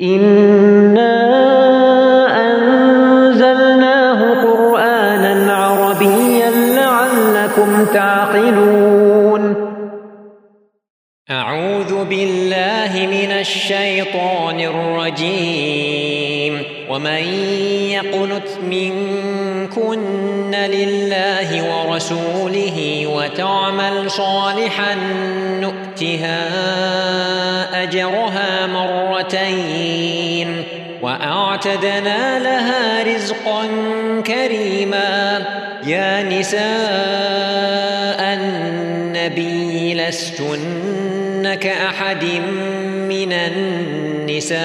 إنا أنزلناه قرآنا عربيا لعلكم تعقلون أعوذ بالله من الشيطان الرجيم ومن يقنت منكن لله ورسوله وتعمل صالحا نؤتها أجرها مرتين وأعتدنا لها رزقا كريما. يا نساء النبي لستن كأحد من النساء.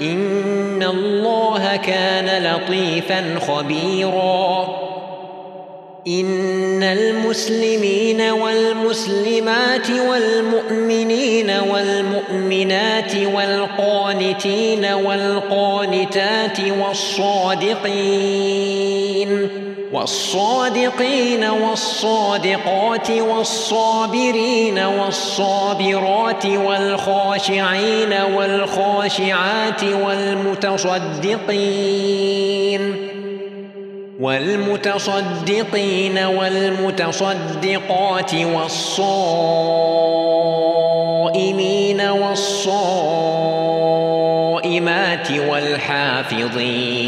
إن الله كان لطيفا خبيرا. إن المسلمين والمسلمات والمؤمنين والمؤمنات والقانتين والقانتات والصادقين. والصادقين والصادقات والصابرين والصابرات والخاشعين والخاشعات والمتصدقين والمتصدقين والمتصدقات والصائمين والصائمات والحافظين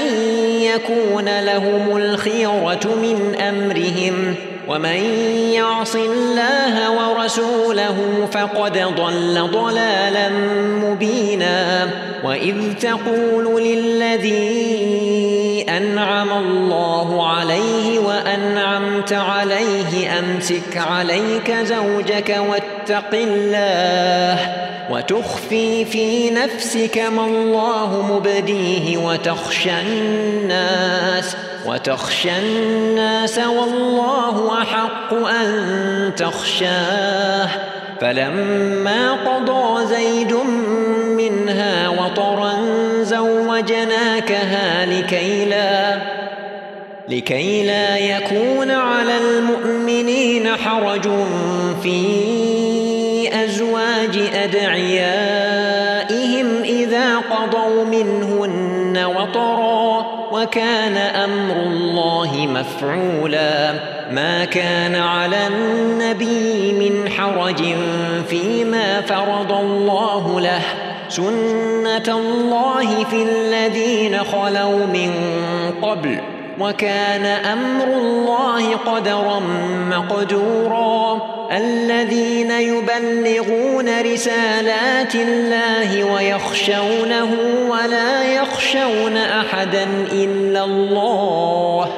يكون لهم الخيرة من أمرهم. ومن يعص الله ورسوله فقد ضل ضلالا مبينا. وإذ تقول للذي أنعم الله عليه وأنعمت عليه أمسك عليك زوجك واتق الله وتخفي في نفسك ما الله مبديه وتخشى الناس وتخشى الناس والله أحق أن تخشاه فلما قضى زيد منها وطرا زوجناكها لكي لا لكي لا يكون على المؤمنين حرج في أزواج أدعيائهم إذا قضوا منهن وطرا وكان أمر الله مفعولا. ما كان على النبي من حرج فيما فرض الله له. سنة الله في الذين خلوا من قبل. وكان أمر الله قدرا مقدورا. الذين يبلغون رسالات الله ويخشونه ولا يخشون أحدا إلا الله.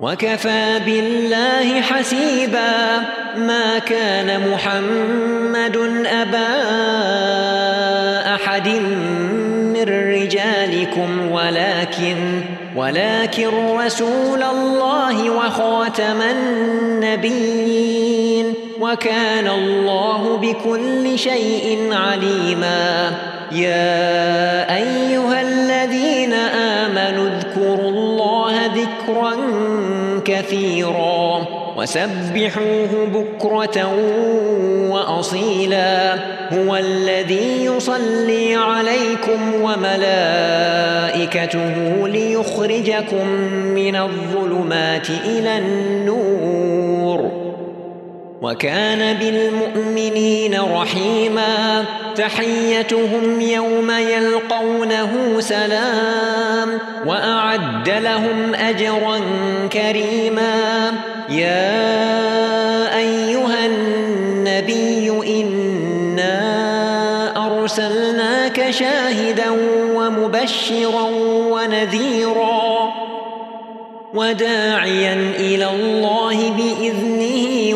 وكفى بالله حسيبا. ما كان محمد أبا أحد من رجالكم ولكن ولكن رسول الله وخاتم النبيين وكان الله بكل شيء عليما. يا أيها الذين آمنوا اذكروا الله ذكرا كثيرا. وسبحوه بكرة وأصيلا. هو الذي يصلي عليكم وملائكته ليخرجكم من الظلمات إلى النور. وكان بالمؤمنين رحيما تحيتهم يوم يلقونه سلام وأعد لهم أجرا كريما يا أيها النبي إنا أرسلناك شاهدا ومبشرا ونذيرا وداعيا إلى الله بإذنه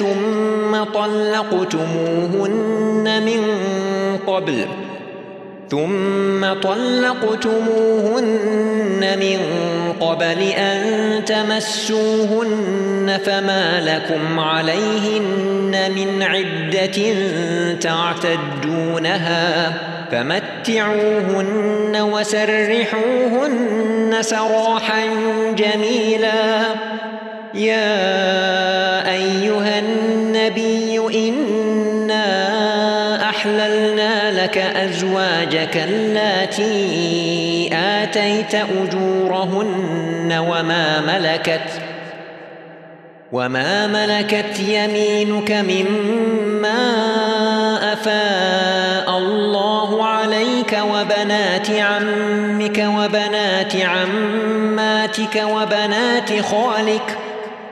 ثم طلقتموهن من قبل. ثم طلقتموهن من قبل أن تمسوهن فما لكم عليهن من عدة تعتدونها. فمتعوهن وسرحوهن سراحا جميلا. يا أزواجك اللاتي آتيت أجورهن وما ملكت وما ملكت يمينك مما أفاء الله عليك وبنات عمك وبنات عماتك وبنات خالك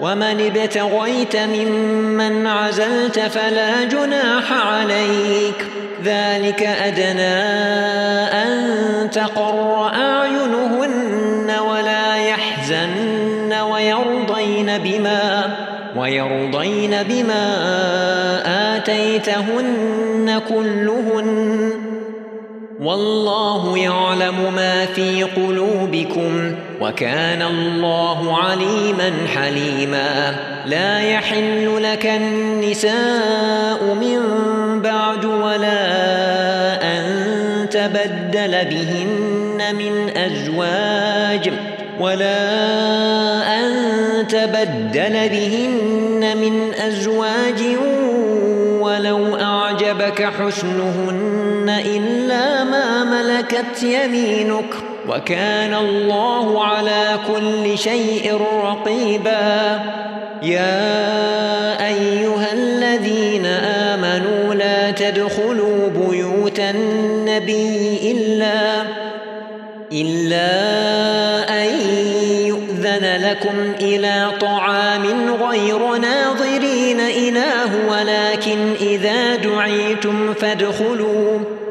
ومن ابتغيت ممن عزلت فلا جناح عليك. ذلك أدنى أن تقر أعينهن ولا يحزن ويرضين بما ويرضين بما آتيتهن كلهن. والله يعلم ما في قلوبكم. وكان الله عليما حليما. لا يحل لك النساء من بعد ولا أن تبدل بهن من أزواج ولا أن تبدل بهن من أزواج ولو أعجبك حسنهن إلا ما ملكت يمينك. وكان الله على كل شيء رقيبا. يا أيها الذين آمنوا لا تدخلوا بيوت النبي إلا إلا أن يؤذن لكم إلى طعام غير ناظرين إله ولكن إذا دعيتم فادخلوا.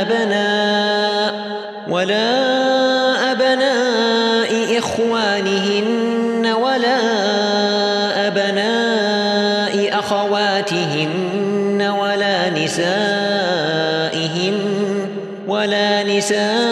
أبناء ولا أبناء إخوانهن ولا أبناء أخواتهن ولا نسائهن ولا نسائهن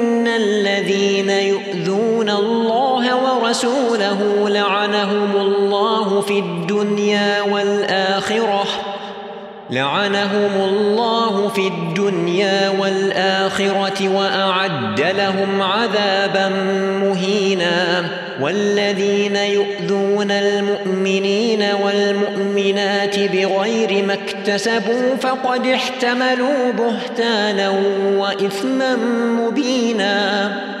ورسوله لعنهم الله في الدنيا والآخرة. لعنهم الله في الدنيا والآخرة وأعد لهم عذابا مهينا. والذين يؤذون المؤمنين والمؤمنات بغير ما اكتسبوا فقد احتملوا بهتانا وإثما مبينا.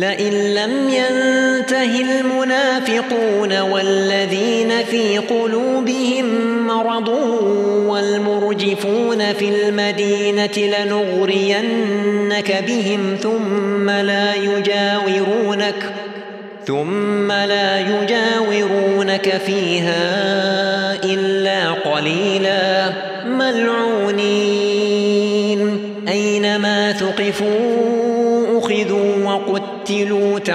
لئن لم ينته المنافقون والذين في قلوبهم مرض والمرجفون في المدينة لنغرينك بهم ثم لا يجاورونك ثم لا يجاورونك فيها إلا قليلا ملعونين.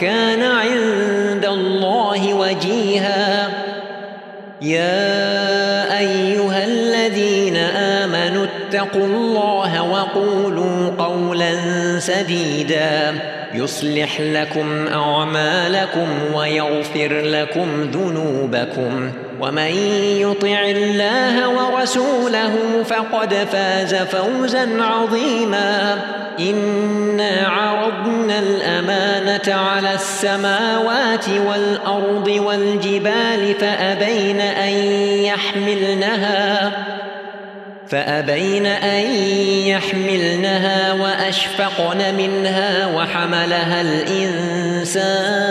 وكان عند الله وجيها. يا أيها الذين آمنوا اتقوا الله وقولوا قولا سديدا. يصلح لكم أعمالكم ويغفر لكم ذنوبكم. ومن يطع الله ورسوله فقد فاز فوزا عظيما. إنا عرضنا الأمانة على السماوات والأرض والجبال فأبين أن يحملنها فأبين أن يحملنها وأشفقن منها وحملها الإنسان.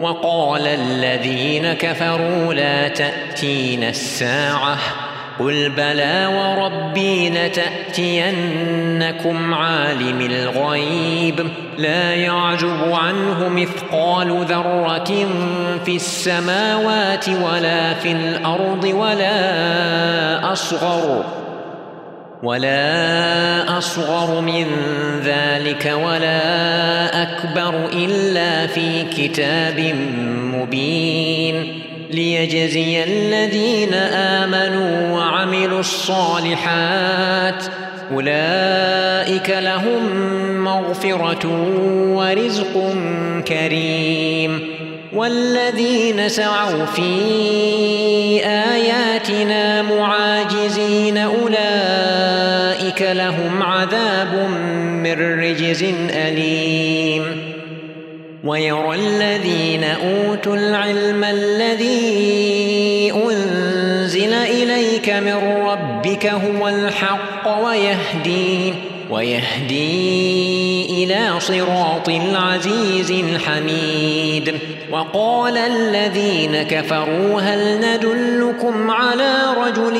وقال الذين كفروا لا تأتين الساعة قل بلى وربي لتأتينكم عالم الغيب لا يعجب عنه مثقال ذرة في السماوات ولا في الأرض ولا أصغر ولا أصغر من ذلك ولا أكبر إلا في كتاب مبين ليجزي الذين آمنوا وعملوا الصالحات أولئك لهم مغفرة ورزق كريم والذين سعوا في أولئك لهم عذاب من رجز أليم ويرى الذين أوتوا العلم الذي أنزل إليك من ربك هو الحق ويهدي ويهدي إلى صراط العزيز الحميد. وقال الذين كفروا هل ندلكم على رجل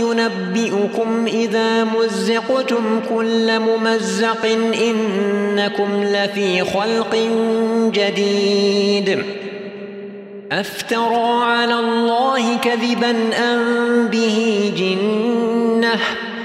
ينبئكم إذا مزقتم كل ممزق إنكم لفي خلق جديد. أفترى على الله كذبا أم به جنة؟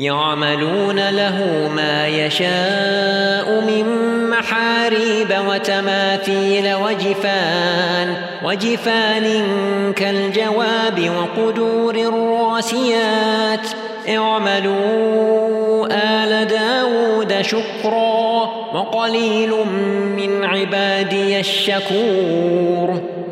يعملون له ما يشاء من محاريب وتماثيل وجفان وجفان كالجواب وقدور الراسيات. اعملوا آل داود شكرا وقليل من عبادي الشكور.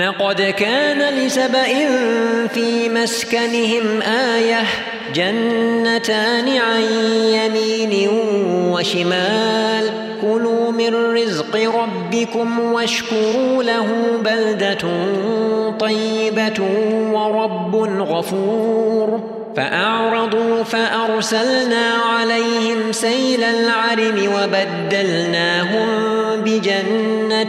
لقد كان لسبأ في مسكنهم آية جنتان عن يمين وشمال. كلوا من رزق ربكم واشكروا له بلدة طيبة ورب غفور. فأعرضوا فأرسلنا عليهم سيل العرم وبدلناهم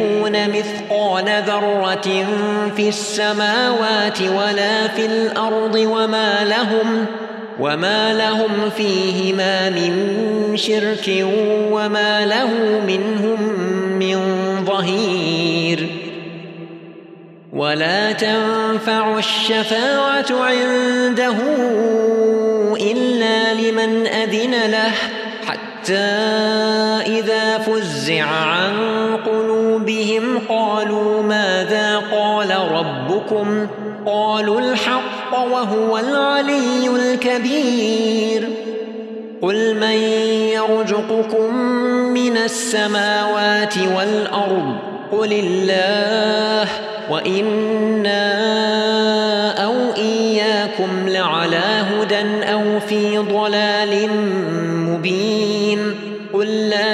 يملكون مثقال ذرة في السماوات ولا في الأرض وما لهم وما لهم فيهما من شرك وما له منهم من ظهير ولا تنفع الشفاعة عنده إلا لمن أذن له حتى إذا فزع عن قالوا ماذا قال ربكم؟ قالوا الحق وهو العلي الكبير. قل من يرزقكم من السماوات والأرض؟ قل الله وإنا أو إياكم لعلى هدى أو في ضلال مبين.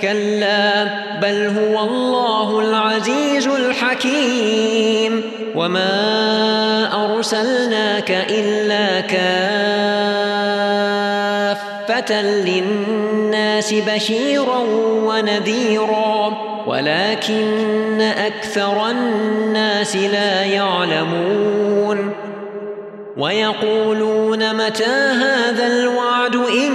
كلا بل هو الله العزيز الحكيم. وما أرسلناك إلا كافة للناس بشيرا ونذيرا. ولكن أكثر الناس لا يعلمون. ويقولون متى هذا الوعد إن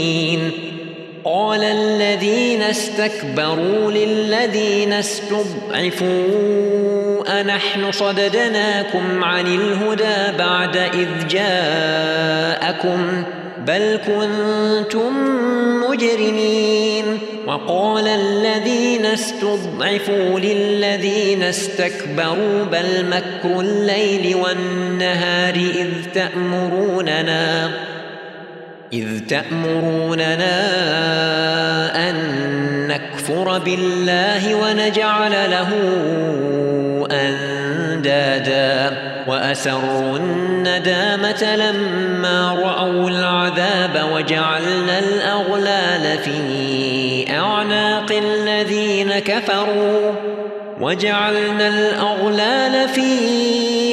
قال الذين استكبروا للذين استضعفوا أنحن صددناكم عن الهدى بعد إذ جاءكم بل كنتم مجرمين وقال الذين استضعفوا للذين استكبروا بل مكر الليل والنهار إذ تأمروننا إذ تأمروننا أن نكفر بالله ونجعل له أندادا وأسروا الندامة لما رأوا العذاب وجعلنا الأغلال في أعناق الذين كفروا وجعلنا الأغلال في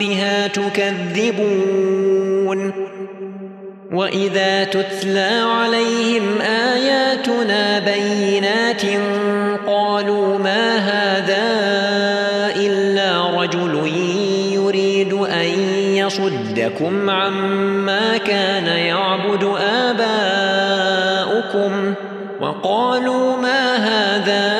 بها تكذبون وإذا تتلى عليهم آياتنا بينات قالوا ما هذا إلا رجل يريد أن يصدكم عما كان يعبد آباؤكم وقالوا ما هذا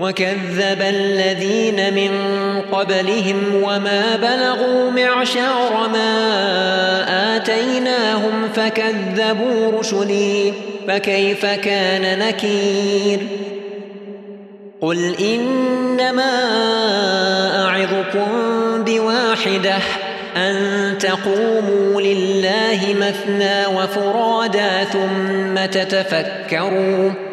وكذب الذين من قبلهم وما بلغوا معشار ما آتيناهم فكذبوا رسلي فكيف كان نكير قل إنما أعظكم بواحدة أن تقوموا لله مثنى وفرادا ثم تتفكروا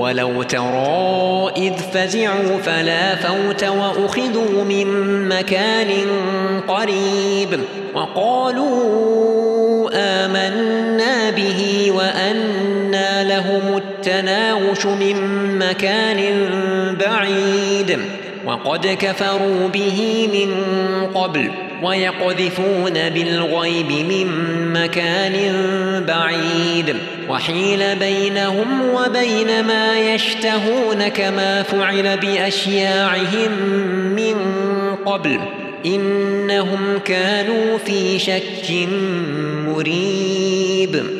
ولو ترى إذ فزعوا فلا فوت وأخذوا من مكان قريب وقالوا آمنا به وأنا لهم التناوش من مكان بعيد وقد كفروا به من قبل ويقذفون بالغيب من مكان بعيد وحيل بينهم وبين ما يشتهون كما فعل بأشياعهم من قبل إنهم كانوا في شك مريب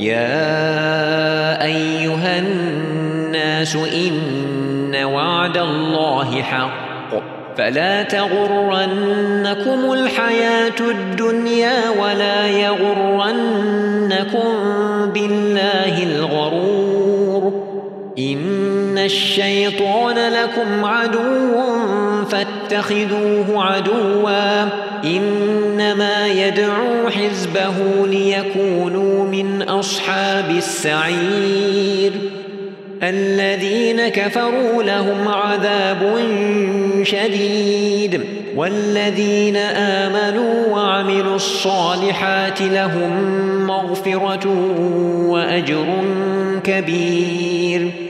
يا أيها الناس إن وعد الله حق فلا تغرنكم الحياة الدنيا ولا يغرنكم بالله الغرور إن الشيطان لكم عدو فاتخذوه عدوا إنما يدعو حزبه ليكونوا من أصحاب السعير الذين كفروا لهم عذاب شديد والذين آمنوا وعملوا الصالحات لهم مغفرة وأجر كبير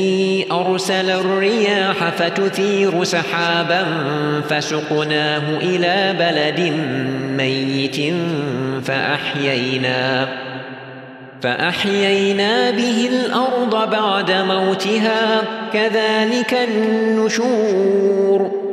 أرسل الرياح فتثير سحابا فسقناه إلى بلد ميت فأحيينا فأحيينا به الأرض بعد موتها كذلك النشور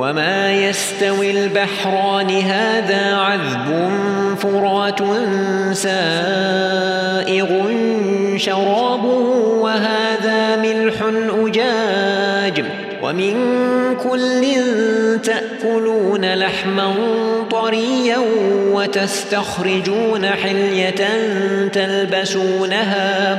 وما يستوي البحران هذا عذب فرات سائغ شرابه وهذا ملح أجاج ومن كل تأكلون لحما طريا وتستخرجون حلية تلبسونها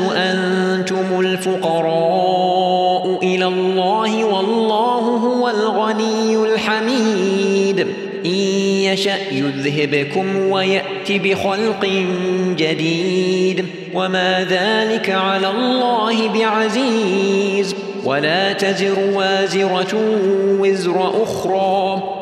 أنتم الفقراء إلى الله والله هو الغني الحميد. إن يشأ يذهبكم ويأت بخلق جديد. وما ذلك على الله بعزيز. ولا تزر وازرة وزر أخرى.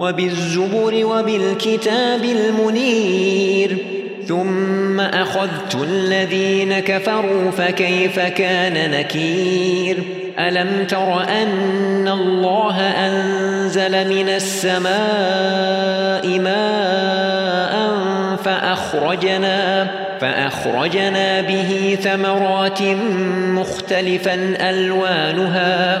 وبالزبر وبالكتاب المنير. ثم أخذت الذين كفروا فكيف كان نكير؟ ألم تر أن الله أنزل من السماء ماء فأخرجنا فأخرجنا به ثمرات مختلفا ألوانها.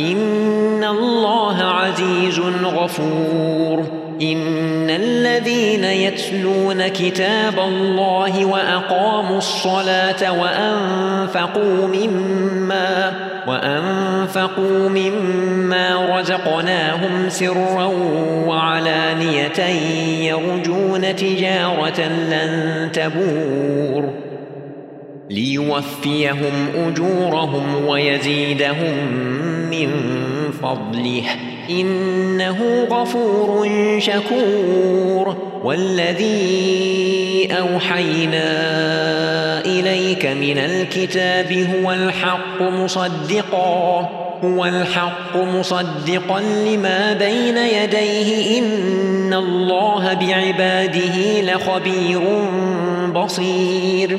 إن الله عزيز غفور إن الذين يتلون كتاب الله وأقاموا الصلاة وأنفقوا مما وأنفقوا مما رزقناهم سرا وعلانية يرجون تجارة لن تبور ليوفيهم أجورهم ويزيدهم من فضله. إنه غفور شكور. والذي أوحينا إليك من الكتاب هو الحق مصدقا. هو الحق مصدقا لما بين يديه. إن الله بعباده لخبير بصير.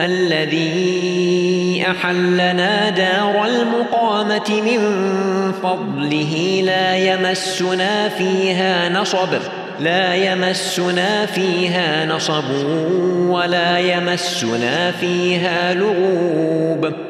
الذي أحلنا دار المقامة من فضله لا يمسنا فيها نصب لا يمسنا فيها نصب ولا يمسنا فيها لغوب.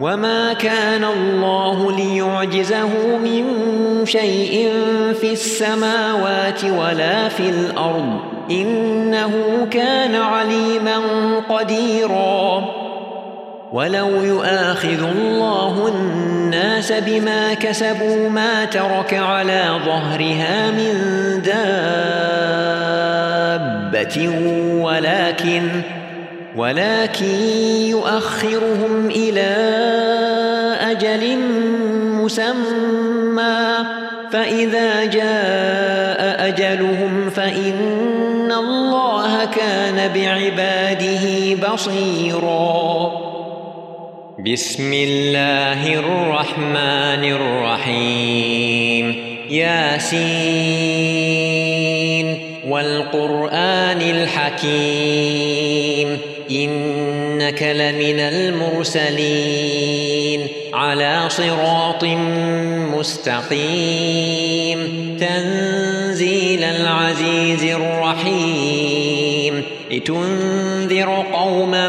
وما كان الله ليعجزه من شيء في السماوات ولا في الأرض إنه كان عليما قديرا ولو يؤاخذ الله الناس بما كسبوا ما ترك على ظهرها من دابة ولكن ولكن يؤخرهم إلى أجل مسمى. فإذا جاء أجلهم فإن الله كان بعباده بصيرا. بسم الله الرحمن الرحيم. ياسين. والقرآن الحكيم إنك لمن المرسلين على صراط مستقيم تنزيل العزيز الرحيم لتنذر قوما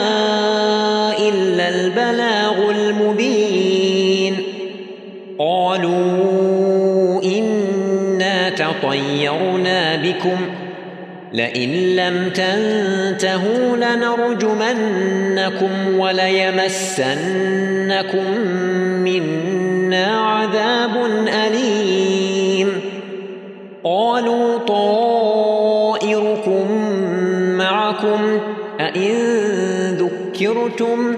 المبين. قالوا إنا تطيرنا بكم لئن لم تنتهوا لنرجمنكم وليمسنكم منا عذاب أليم. قالوا طائركم معكم أئن ذكرتم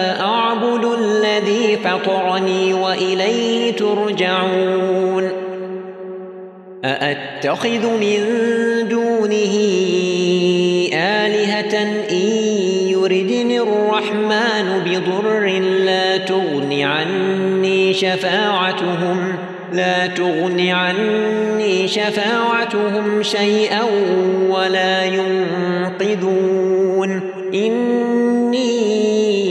الذي فطرني وإليه ترجعون. أأتخذ من دونه آلهة إن يردني الرحمن بضر لا تغن عني شفاعتهم لا تغن عني شفاعتهم شيئا ولا ينقذون. إني